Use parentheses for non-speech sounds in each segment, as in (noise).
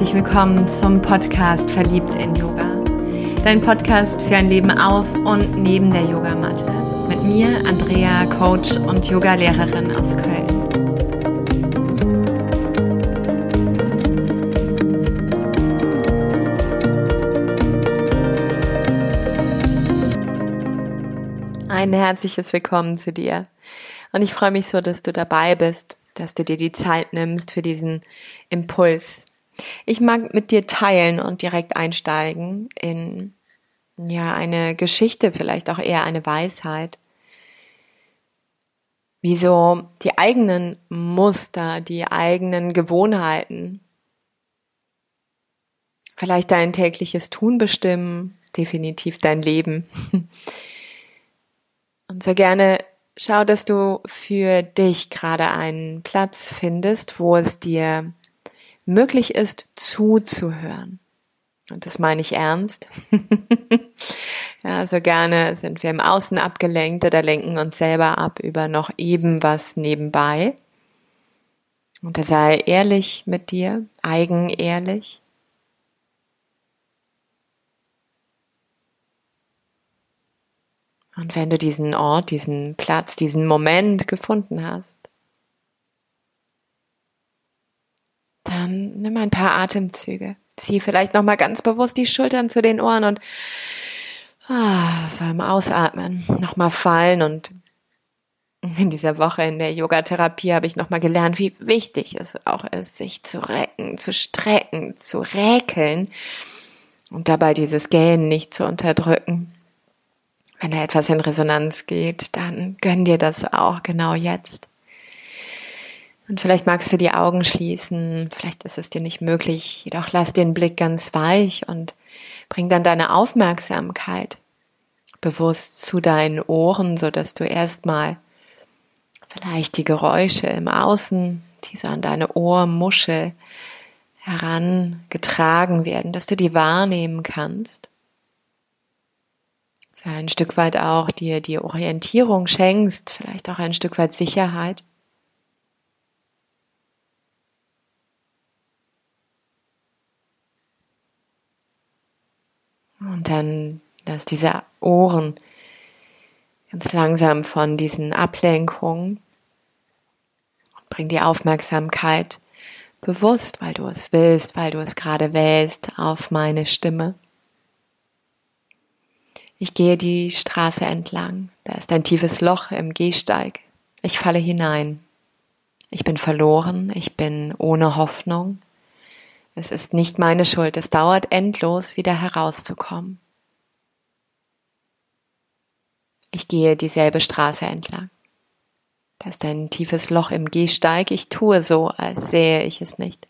herzlich willkommen zum Podcast Verliebt in Yoga. Dein Podcast für ein Leben auf und neben der Yogamatte. Mit mir, Andrea, Coach und Yogalehrerin aus Köln. Ein herzliches Willkommen zu dir. Und ich freue mich so, dass du dabei bist, dass du dir die Zeit nimmst für diesen Impuls, ich mag mit dir teilen und direkt einsteigen in ja eine Geschichte, vielleicht auch eher eine Weisheit. Wieso die eigenen Muster, die eigenen Gewohnheiten vielleicht dein tägliches Tun bestimmen, definitiv dein Leben. (laughs) Und so gerne schau, dass du für dich gerade einen Platz findest, wo es dir möglich ist, zuzuhören. Und das meine ich ernst. (laughs) ja, so gerne sind wir im Außen abgelenkt oder lenken uns selber ab über noch eben was nebenbei. Und da sei ehrlich mit dir, eigenehrlich. Und wenn du diesen Ort, diesen Platz, diesen Moment gefunden hast, nimm ein paar Atemzüge. Zieh vielleicht nochmal ganz bewusst die Schultern zu den Ohren und ah, so im Ausatmen nochmal fallen und in dieser Woche in der Yogatherapie habe ich nochmal gelernt, wie wichtig es auch ist, sich zu recken, zu strecken, zu räkeln und dabei dieses Gähnen nicht zu unterdrücken. Wenn da etwas in Resonanz geht, dann gönn dir das auch genau jetzt. Und vielleicht magst du die Augen schließen, vielleicht ist es dir nicht möglich, jedoch lass den Blick ganz weich und bring dann deine Aufmerksamkeit bewusst zu deinen Ohren, so dass du erstmal vielleicht die Geräusche im Außen, die so an deine Ohrmuschel herangetragen werden, dass du die wahrnehmen kannst. So ein Stück weit auch dir die Orientierung schenkst, vielleicht auch ein Stück weit Sicherheit. Und dann lass diese Ohren ganz langsam von diesen Ablenkungen und bring die Aufmerksamkeit bewusst, weil du es willst, weil du es gerade wählst, auf meine Stimme. Ich gehe die Straße entlang. Da ist ein tiefes Loch im Gehsteig. Ich falle hinein. Ich bin verloren. Ich bin ohne Hoffnung. Es ist nicht meine Schuld, es dauert endlos, wieder herauszukommen. Ich gehe dieselbe Straße entlang. Da ist ein tiefes Loch im Gehsteig. Ich tue so, als sähe ich es nicht.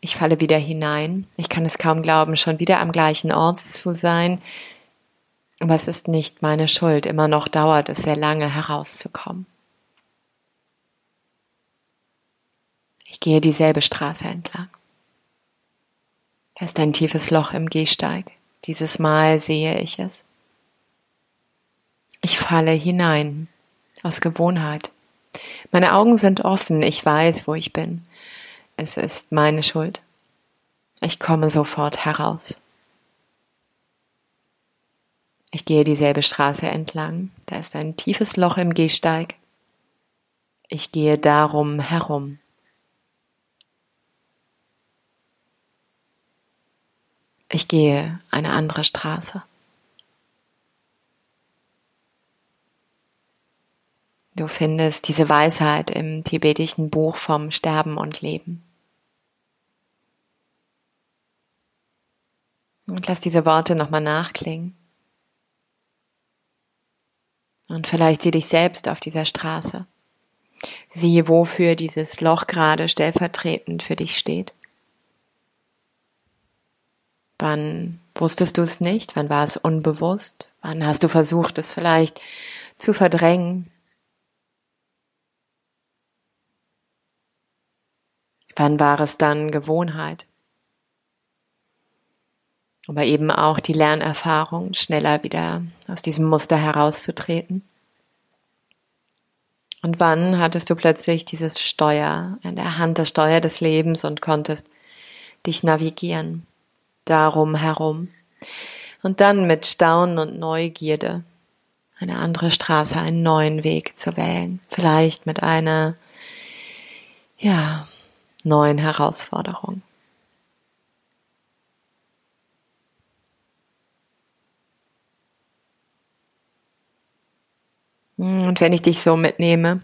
Ich falle wieder hinein. Ich kann es kaum glauben, schon wieder am gleichen Ort zu sein. Aber es ist nicht meine Schuld. Immer noch dauert es sehr lange herauszukommen. Ich gehe dieselbe Straße entlang. Da ist ein tiefes Loch im Gehsteig. Dieses Mal sehe ich es. Ich falle hinein, aus Gewohnheit. Meine Augen sind offen, ich weiß, wo ich bin. Es ist meine Schuld. Ich komme sofort heraus. Ich gehe dieselbe Straße entlang. Da ist ein tiefes Loch im Gehsteig. Ich gehe darum herum. Ich gehe eine andere Straße. Du findest diese Weisheit im tibetischen Buch vom Sterben und Leben. Und lass diese Worte nochmal nachklingen. Und vielleicht sieh dich selbst auf dieser Straße. Sieh, wofür dieses Loch gerade stellvertretend für dich steht. Wann wusstest du es nicht? Wann war es unbewusst? Wann hast du versucht, es vielleicht zu verdrängen? Wann war es dann Gewohnheit? Aber eben auch die Lernerfahrung, schneller wieder aus diesem Muster herauszutreten. Und wann hattest du plötzlich dieses Steuer in der Hand, das Steuer des Lebens und konntest dich navigieren, darum herum. Und dann mit Staunen und Neugierde eine andere Straße, einen neuen Weg zu wählen. Vielleicht mit einer, ja, neuen Herausforderung. Und wenn ich dich so mitnehme,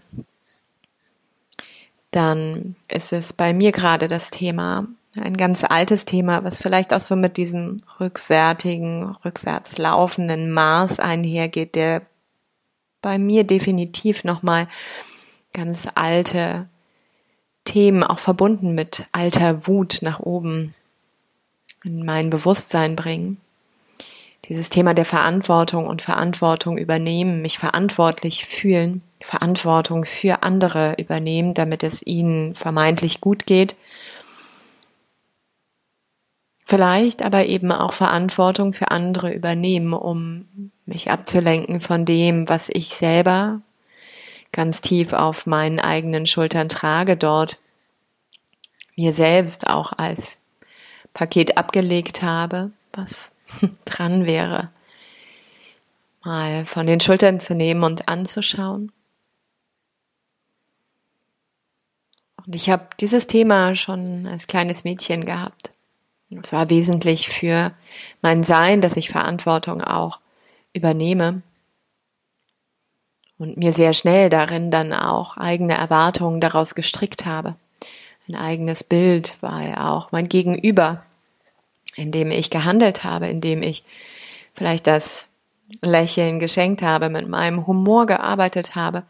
dann ist es bei mir gerade das Thema, ein ganz altes Thema, was vielleicht auch so mit diesem rückwärtigen, rückwärts laufenden Mars einhergeht, der bei mir definitiv nochmal ganz alte Themen auch verbunden mit alter Wut nach oben in mein Bewusstsein bringen dieses Thema der Verantwortung und Verantwortung übernehmen, mich verantwortlich fühlen, Verantwortung für andere übernehmen, damit es ihnen vermeintlich gut geht. Vielleicht aber eben auch Verantwortung für andere übernehmen, um mich abzulenken von dem, was ich selber ganz tief auf meinen eigenen Schultern trage, dort mir selbst auch als Paket abgelegt habe, was (laughs) dran wäre, mal von den Schultern zu nehmen und anzuschauen. Und ich habe dieses Thema schon als kleines Mädchen gehabt. Es war wesentlich für mein Sein, dass ich Verantwortung auch übernehme und mir sehr schnell darin dann auch eigene Erwartungen daraus gestrickt habe. Ein eigenes Bild, weil auch mein Gegenüber indem ich gehandelt habe, indem ich vielleicht das Lächeln geschenkt habe, mit meinem Humor gearbeitet habe,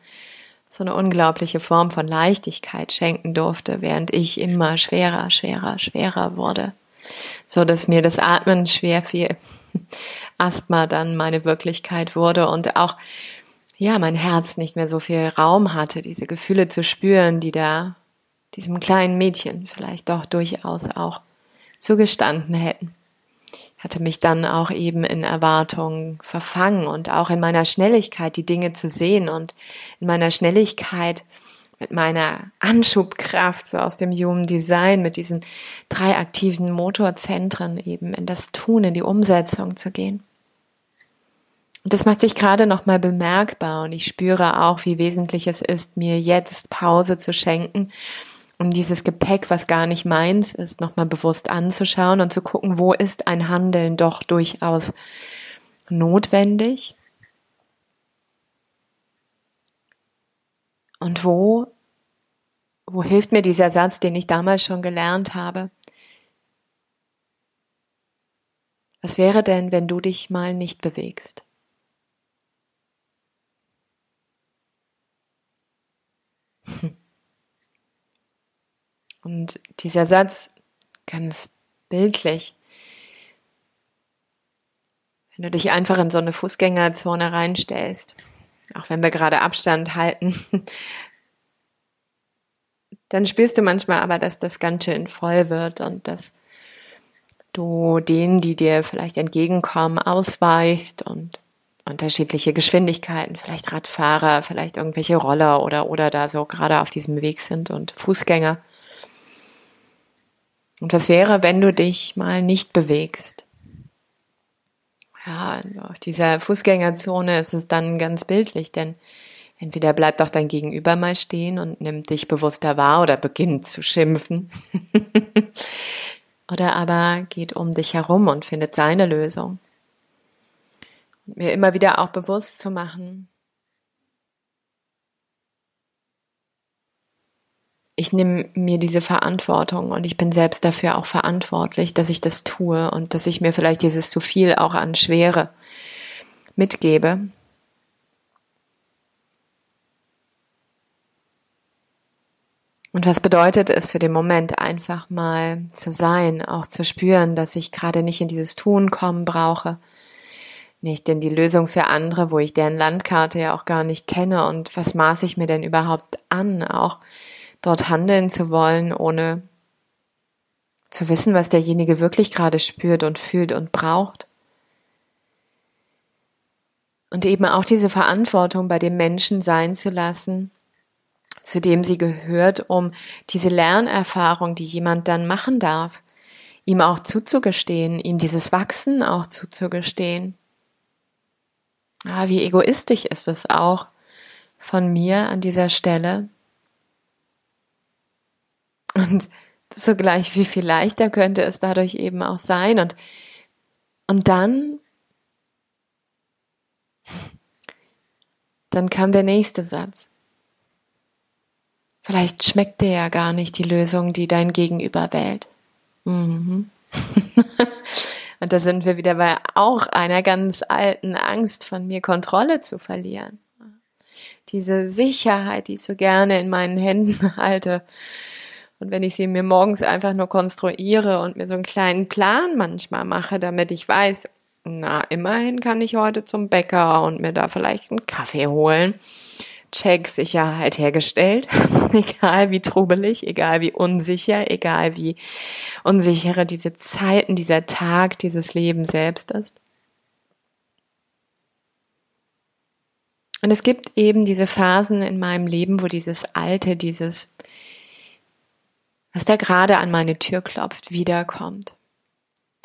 so eine unglaubliche Form von Leichtigkeit schenken durfte, während ich immer schwerer, schwerer, schwerer wurde, so dass mir das Atmen schwer fiel, (laughs) Asthma dann meine Wirklichkeit wurde und auch ja, mein Herz nicht mehr so viel Raum hatte, diese Gefühle zu spüren, die da diesem kleinen Mädchen vielleicht doch durchaus auch zugestanden hätten. Ich hatte mich dann auch eben in Erwartungen verfangen und auch in meiner Schnelligkeit die Dinge zu sehen und in meiner Schnelligkeit mit meiner Anschubkraft so aus dem Human Design mit diesen drei aktiven Motorzentren eben in das Tun, in die Umsetzung zu gehen. Und das macht sich gerade nochmal bemerkbar und ich spüre auch, wie wesentlich es ist, mir jetzt Pause zu schenken um dieses Gepäck, was gar nicht meins ist, nochmal bewusst anzuschauen und zu gucken, wo ist ein Handeln doch durchaus notwendig und wo, wo hilft mir dieser Satz, den ich damals schon gelernt habe. Was wäre denn, wenn du dich mal nicht bewegst? Hm. Und dieser Satz, ganz bildlich, wenn du dich einfach in so eine Fußgängerzone reinstellst, auch wenn wir gerade Abstand halten, dann spürst du manchmal aber, dass das ganz schön voll wird und dass du denen, die dir vielleicht entgegenkommen, ausweichst und unterschiedliche Geschwindigkeiten, vielleicht Radfahrer, vielleicht irgendwelche Roller oder, oder da so gerade auf diesem Weg sind und Fußgänger. Und was wäre, wenn du dich mal nicht bewegst? Ja, auf dieser Fußgängerzone ist es dann ganz bildlich, denn entweder bleibt auch dein Gegenüber mal stehen und nimmt dich bewusster wahr oder beginnt zu schimpfen. (laughs) oder aber geht um dich herum und findet seine Lösung. Und mir immer wieder auch bewusst zu machen, ich nehme mir diese Verantwortung und ich bin selbst dafür auch verantwortlich, dass ich das tue und dass ich mir vielleicht dieses zu viel auch an Schwere mitgebe. Und was bedeutet es für den Moment einfach mal zu sein, auch zu spüren, dass ich gerade nicht in dieses Tun kommen brauche, nicht in die Lösung für andere, wo ich deren Landkarte ja auch gar nicht kenne und was maße ich mir denn überhaupt an, auch dort handeln zu wollen, ohne zu wissen, was derjenige wirklich gerade spürt und fühlt und braucht. Und eben auch diese Verantwortung bei dem Menschen sein zu lassen, zu dem sie gehört, um diese Lernerfahrung, die jemand dann machen darf, ihm auch zuzugestehen, ihm dieses Wachsen auch zuzugestehen. Ah, wie egoistisch ist es auch von mir an dieser Stelle. Und zugleich, wie viel leichter könnte es dadurch eben auch sein. Und, und dann, dann kam der nächste Satz. Vielleicht schmeckt dir ja gar nicht die Lösung, die dein Gegenüber wählt. Mhm. (laughs) Und da sind wir wieder bei auch einer ganz alten Angst von mir, Kontrolle zu verlieren. Diese Sicherheit, die ich so gerne in meinen Händen (laughs) halte. Und wenn ich sie mir morgens einfach nur konstruiere und mir so einen kleinen Plan manchmal mache, damit ich weiß, na, immerhin kann ich heute zum Bäcker und mir da vielleicht einen Kaffee holen Check-Sicherheit hergestellt, (laughs) egal wie trubelig, egal wie unsicher, egal wie unsichere diese Zeiten, dieser Tag, dieses Leben selbst ist. Und es gibt eben diese Phasen in meinem Leben, wo dieses Alte, dieses, was da gerade an meine Tür klopft, wiederkommt.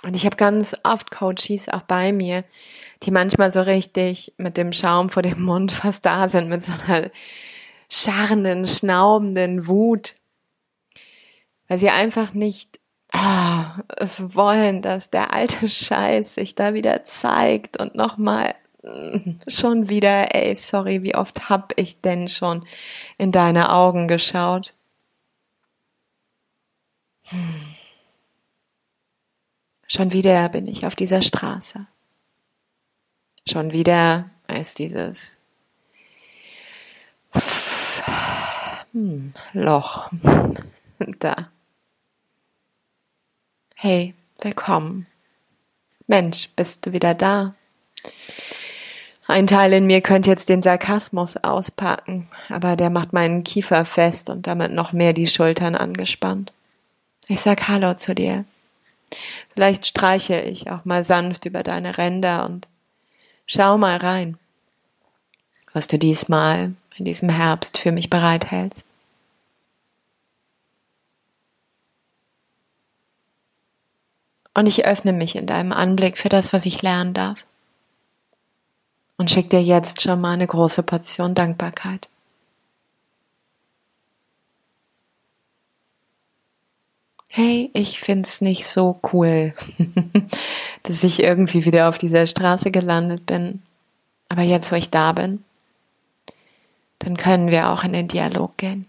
Und ich habe ganz oft Coaches auch bei mir, die manchmal so richtig mit dem Schaum vor dem Mund fast da sind, mit so einer scharrenden, schnaubenden Wut, weil sie einfach nicht oh, es wollen, dass der alte Scheiß sich da wieder zeigt und nochmal mm, schon wieder, ey, sorry, wie oft hab ich denn schon in deine Augen geschaut? Hm. Schon wieder bin ich auf dieser Straße. Schon wieder ist dieses hm, Loch (laughs) da. Hey, willkommen. Mensch, bist du wieder da? Ein Teil in mir könnte jetzt den Sarkasmus auspacken, aber der macht meinen Kiefer fest und damit noch mehr die Schultern angespannt. Ich sag Hallo zu dir. Vielleicht streiche ich auch mal sanft über deine Ränder und schau mal rein, was du diesmal in diesem Herbst für mich bereithältst. Und ich öffne mich in deinem Anblick für das, was ich lernen darf. Und schick dir jetzt schon mal eine große Portion Dankbarkeit. Hey, ich find's nicht so cool, (laughs) dass ich irgendwie wieder auf dieser Straße gelandet bin. Aber jetzt, wo ich da bin, dann können wir auch in den Dialog gehen.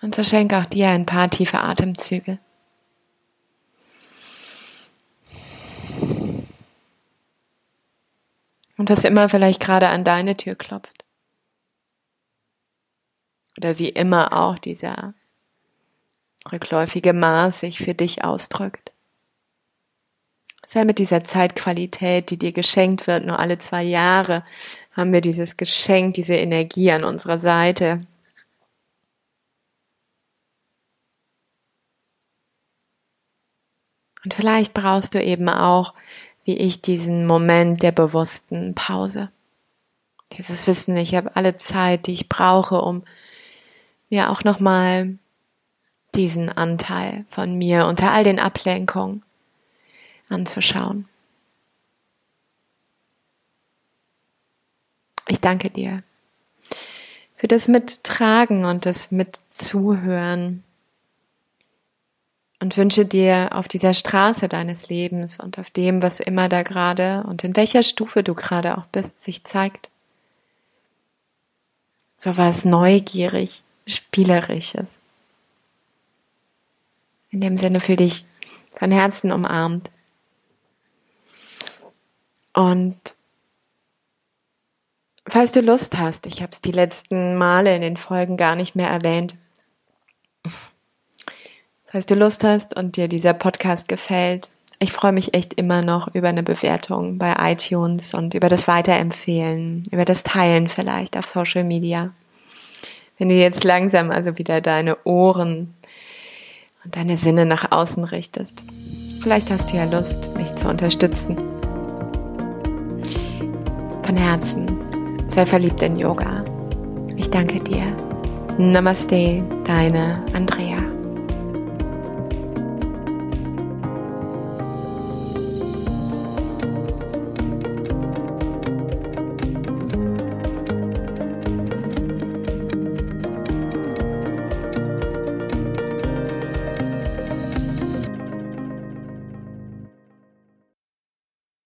Und so schenke auch dir ein paar tiefe Atemzüge. Und was immer vielleicht gerade an deine Tür klopft oder wie immer auch dieser rückläufige Maß sich für dich ausdrückt. Sei mit dieser Zeitqualität, die dir geschenkt wird, nur alle zwei Jahre haben wir dieses Geschenk, diese Energie an unserer Seite. Und vielleicht brauchst du eben auch, wie ich, diesen Moment der bewussten Pause. Dieses Wissen, ich habe alle Zeit, die ich brauche, um mir auch nochmal diesen Anteil von mir unter all den Ablenkungen anzuschauen. Ich danke dir für das Mittragen und das Mitzuhören und wünsche dir auf dieser Straße deines Lebens und auf dem, was immer da gerade und in welcher Stufe du gerade auch bist, sich zeigt. So was neugierig, Spielerisches. In dem Sinne fühl dich von Herzen umarmt. Und falls du Lust hast, ich habe es die letzten Male in den Folgen gar nicht mehr erwähnt, falls du Lust hast und dir dieser Podcast gefällt, ich freue mich echt immer noch über eine Bewertung bei iTunes und über das Weiterempfehlen, über das Teilen vielleicht auf Social Media wenn du jetzt langsam also wieder deine Ohren und deine Sinne nach außen richtest. Vielleicht hast du ja Lust, mich zu unterstützen. Von Herzen, sei verliebt in Yoga. Ich danke dir. Namaste, deine Andrea.